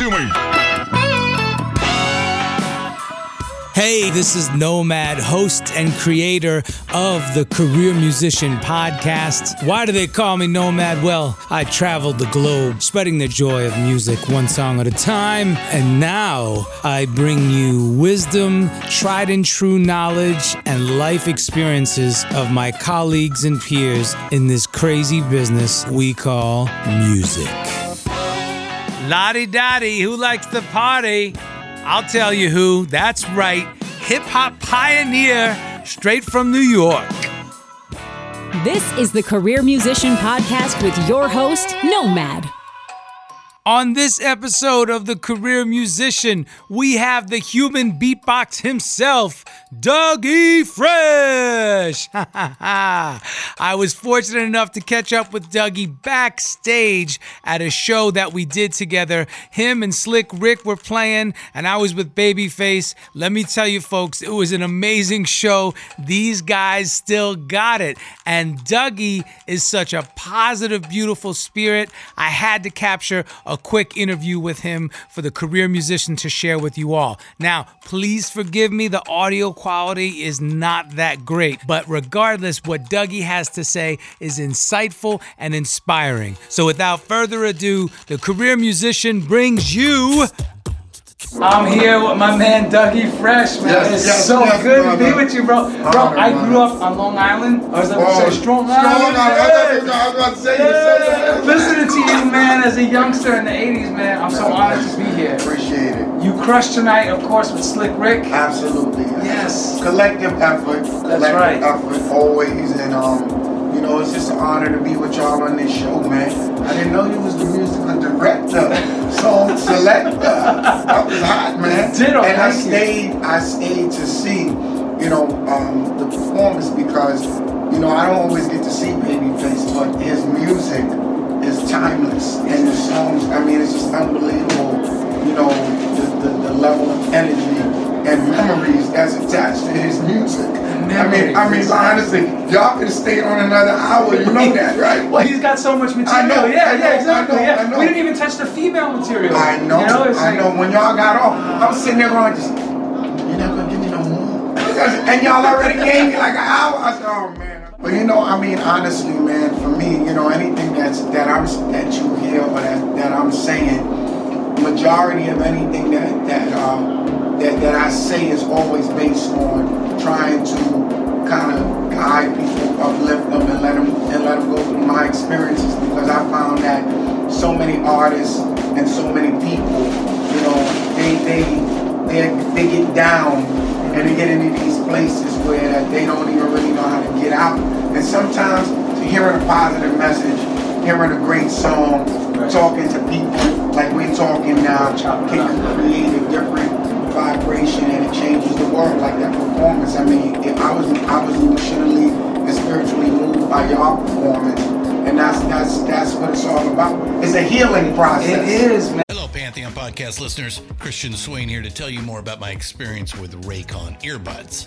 to me. Hey, this is Nomad, host and creator of the Career Musician Podcast. Why do they call me Nomad? Well, I traveled the globe spreading the joy of music one song at a time, and now I bring you wisdom, tried and true knowledge, and life experiences of my colleagues and peers in this crazy business we call music. La Di Da Di, who likes the party? I'll tell you who. That's right, hip hop pioneer straight from New York. This is the Career Musician Podcast with your host, Nomad. On this episode of The Career Musician, we have the human beatbox himself, Dougie Fresh. I was fortunate enough to catch up with Dougie backstage at a show that we did together. Him and Slick Rick were playing, and I was with Babyface. Let me tell you, folks, it was an amazing show. These guys still got it. And Dougie is such a positive, beautiful spirit. I had to capture a quick interview with him for the career musician to share with you all. Now, please forgive me, the audio quality is not that great, but regardless, what Dougie has to say is insightful and inspiring. So without further ado, the career musician brings you. I'm here with my man Dougie Fresh, man. Yes, it's yes, so yes, good brother. to be with you, bro. Bro, Honor, I grew brother. up on Long Island. I was Oh, up say Strong Island. Island. I was yeah. about to say, you Yeah. Listening to you, man, as a youngster in the 80s, man, I'm so honored to be here. Appreciate it. You crushed tonight, of course, with Slick Rick. Absolutely. Yes. Collective effort. Collective right. effort always. And um, it's just an honor to be with y'all on this show, man. I didn't know you was the musical director, song selector. That was hot, man. Ditto, and I thank you. stayed I stayed to see, you know, um, the performance because, you know, I don't always get to see Babyface, but his music is timeless. And the songs, I mean, it's just unbelievable, you know, the, the, the level of energy and memories that's attached to his music. I mean, I mean, honestly, y'all could have stayed on another hour. You know that, right? Well, he's got so much material. I know, yeah, I know, yeah, exactly. Know, yeah. We didn't even touch the female material. I know, You know, I like- know. When y'all got off, I was sitting there going, just, you're not gonna give me no more. And y'all already gave me like an hour. I said, oh man. But you know, I mean, honestly, man, for me, you know, anything that's that I'm that you hear or that, that I'm saying, majority of anything that that uh, that that I say is always based on trying to kind of guide people, uplift them, and let them and let them go through my experiences because I found that so many artists and so many people, you know, they they they they get down and they get into these places where they don't even really know how to get out. And sometimes to hearing a positive message, hearing a great song, talking to people like we're talking now, can create a different vibration and it changes the world like that performance. I mean, if I was I was emotionally and spiritually moved by y'all performance. And that's that's that's what it's all about. It's a healing process. It is, man. Hello, Pantheon podcast listeners. Christian Swain here to tell you more about my experience with Raycon earbuds.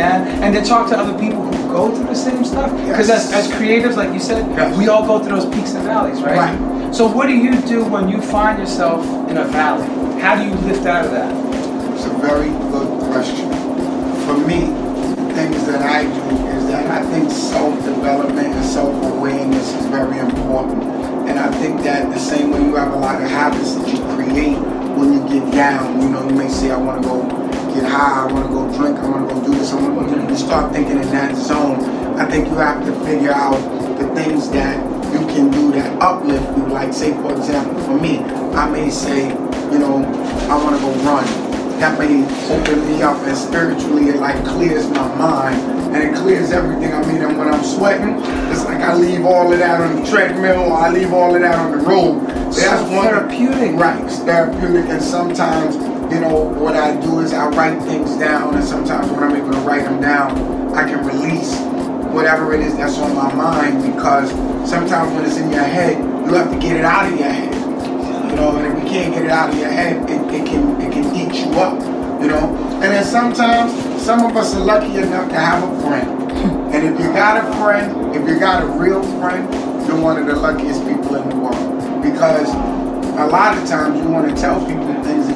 And to talk to other people who go through the same stuff. Because Yes. as, as creatives, like you said, Yes. we all go through those peaks and valleys, right? Right. So what do you do when you find yourself in a valley? How do you lift out of that? It's a very good question. For me, the things that I do is that I think self-development and self-awareness is very important. And I think that the same way you have a lot of habits that you create when you get down, you know, you may say, I want to go get high, I want to go drink, I want to go do this, I want to go do. You start thinking in that zone. I think you have to figure out the things that you can do that uplift you. Like, say, for example, for me, I may say, you know, I want to go run that may open me up and spiritually it like clears my mind and it clears everything. I mean, and when I'm sweating, it's like I leave all of that on the treadmill or I leave all of that on the road. That's one therapeutic. Right, it's therapeutic. And sometimes, you know, what I do is I write things down, and sometimes when I'm able to write them down, I can release whatever it is that's on my mind because sometimes when it's in your head, you have to get it out of your head. You know, and if you can't get it out of your head, it, it can it can eat you up. You know, and then sometimes some of us are lucky enough to have a friend. And if you got a friend, if you got a real friend, you're one of the luckiest people in the world because a lot of times you want to tell people things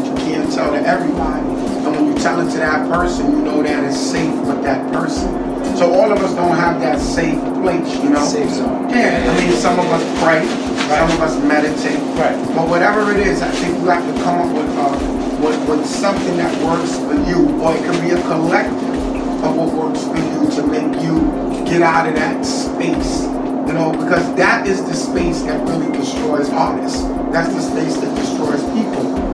that tell to everybody. And when you tell it to that person, you know that it's safe with that person. So all of us don't have that safe place, you know. Safe zone. Yeah, I mean, some of us pray, some of us meditate. Right. But whatever it is, I think you have to come up with uh, with, with something that works for you, or it can be a collective of what works for you to make you get out of that space. You know, because that is the space that really destroys artists. That's the space that destroys people.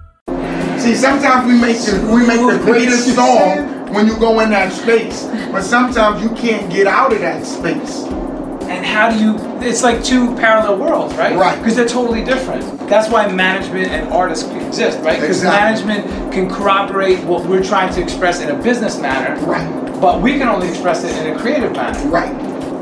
See, sometimes we make the, we make the greatest song when you go in that space, but sometimes you can't get out of that space. And how do you? It's like two parallel worlds, right? Right. Because they're totally different. That's why management and artists exist, right? Because Exactly. management can corroborate what we're trying to express in a business manner, Right. But we can only express it in a creative manner. Right.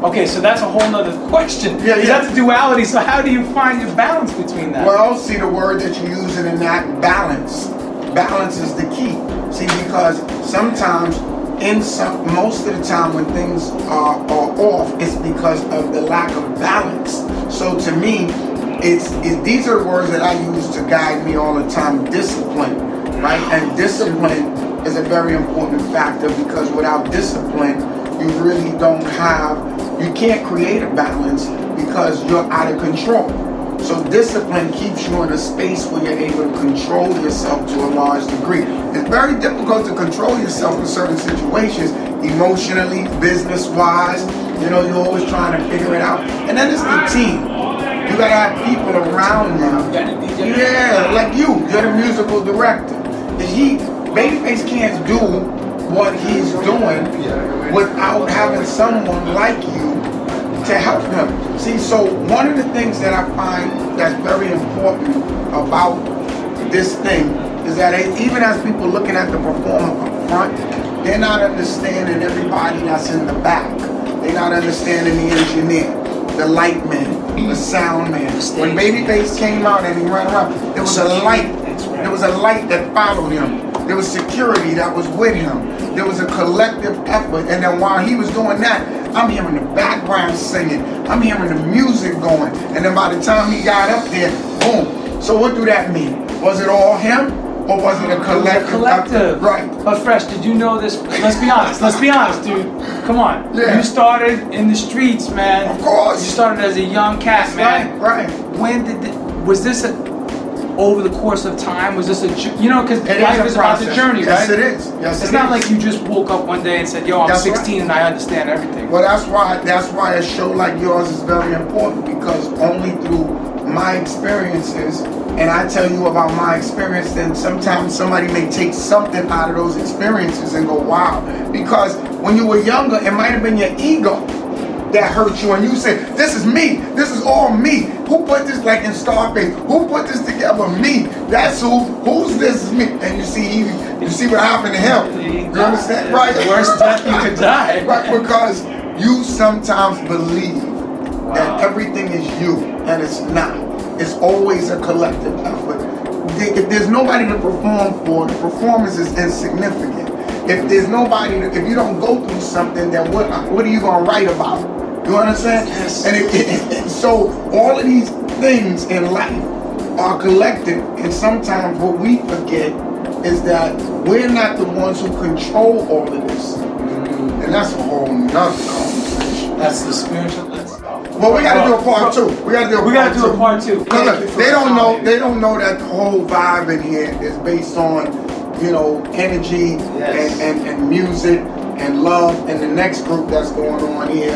Okay, so that's a whole nother question. Yeah, yeah. That's duality. So how do you find your balance between that? Well, see the word that you're using in that balance. Balance is the key. See, because sometimes in some most of the time when things are, are off, it's because of the lack of balance. So to me, it's it, these are words that I use to guide me all the time. Discipline, right? And discipline is a very important factor because without discipline, you really don't have you can't create a balance because you're out of control. So discipline keeps you in a space where you're able to control yourself to a large degree. It's very difficult to control yourself in certain situations, emotionally, business-wise. You know, you're always trying to figure it out. And then it's the team. You gotta have people around you. Yeah, like you. You're the musical director. He, Babyface can't do what he's doing without having someone like you to help him. See, so one of the things that I find that's very important about this thing is that even as people looking at the performer up front, they're not understanding everybody that's in the back. They're not understanding the engineer, the light man, the sound man. When Babyface came out and he ran around, there was a light. There was a light that followed him. There was security that was with him. There was a collective effort. And then while he was doing that, I'm hearing the background singing. I'm hearing the music going. And then by the time he got up there, boom. So what do that mean? Was it all him? Or was it a collective? A collective. Right. But Fresh, did you know this? Let's be honest. Let's be honest, dude. Come on. Yeah. You started in the streets, man. Of course. You started as a young cat, man. Right, right. When did thi- was this a, over the course of time? Was this a you know because life is is about the journey, Yes, right? it is. Yes, It's it not is. like you just woke up one day and said, "Yo, I'm That's 16 right. and I understand everything." Well, that's why that's why a show like yours is very important because only through my experiences, and I tell you about my experience, then sometimes somebody may take something out of those experiences and go, "Wow!" Because when you were younger, it might have been your ego that hurt you, and you said, "This is me. This is all me. Who put this like in Scarface? Who put this together? Me. That's who. Who's this? Is me." And you see, he, you see what happened to him. You understand, right? The worst death you could die. Right, because you sometimes believe that everything is you, and it's not. It's always a collective effort. If there's nobody to perform for, the performance is insignificant. If there's nobody, if you don't go through something, then what? What are you gonna write about? You understand? Yes. And it, it, so all of these things in life are collective, and sometimes what we forget is that we're not the ones who control all of this. Mm-hmm. And that's a whole nother conversation. That's the spiritual. Well, we gotta do a part two. We gotta do a We gotta do a part two. Look, they don't know. They don't know that the whole vibe in here is based on, you know, energy Yes. and, and, and music and love. And the next group that's going on here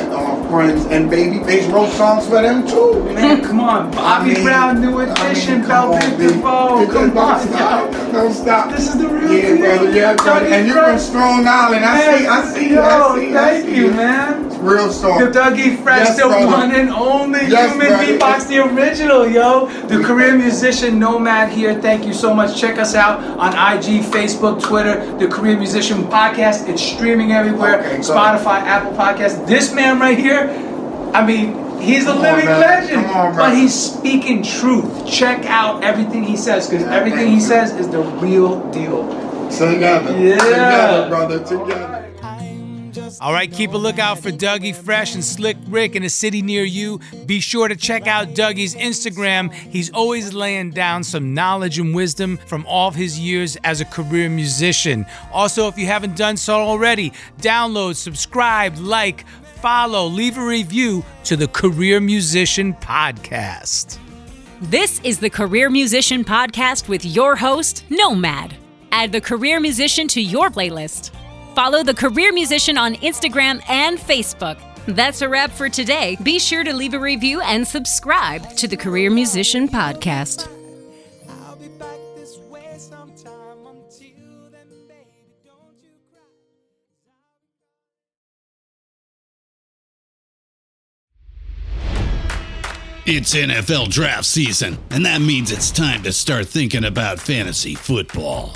friends and Babyface wrote songs for them too. Man, come on, Bobby I mean, Brown, New I mean, Edition, come Bell on, Biv DeVoe. Come don't on, stop. Don't stop. This is the real Yeah, deal. brother. Yeah, brother. And you're from Strong Island. I see. I see. you, I Yo, see. I thank see you, man. Real The song. Dougie Fresh, Yes, the brother. one and only Yes, human brother. beatbox, the original, yo. The career musician Nomad here. Thank you so much. Check us out on IG, Facebook, Twitter. The Career Musician Podcast. It's streaming everywhere. Okay. Spotify, Apple Podcasts. This man right here, I mean, he's a Come on, living man. legend. Come on, but he's speaking truth. Check out everything he says because everything he says is the real deal. Together. Yeah. Together, brother. Together. All right, keep a lookout for Dougie Fresh and Slick Rick in a city near you. Be sure to check out Dougie's Instagram. He's always laying down some knowledge and wisdom from all of his years as a career musician. Also, if you haven't done so already, download, subscribe, like, follow, leave a review to the Career Musician Podcast. This is the Career Musician Podcast with your host, Nomad. Add the Career Musician to your playlist. Follow the Career Musician on Instagram and Facebook. That's a wrap for today. Be sure to leave a review and subscribe to the Career Musician Podcast. It's NFL draft season, and that means it's time to start thinking about fantasy football.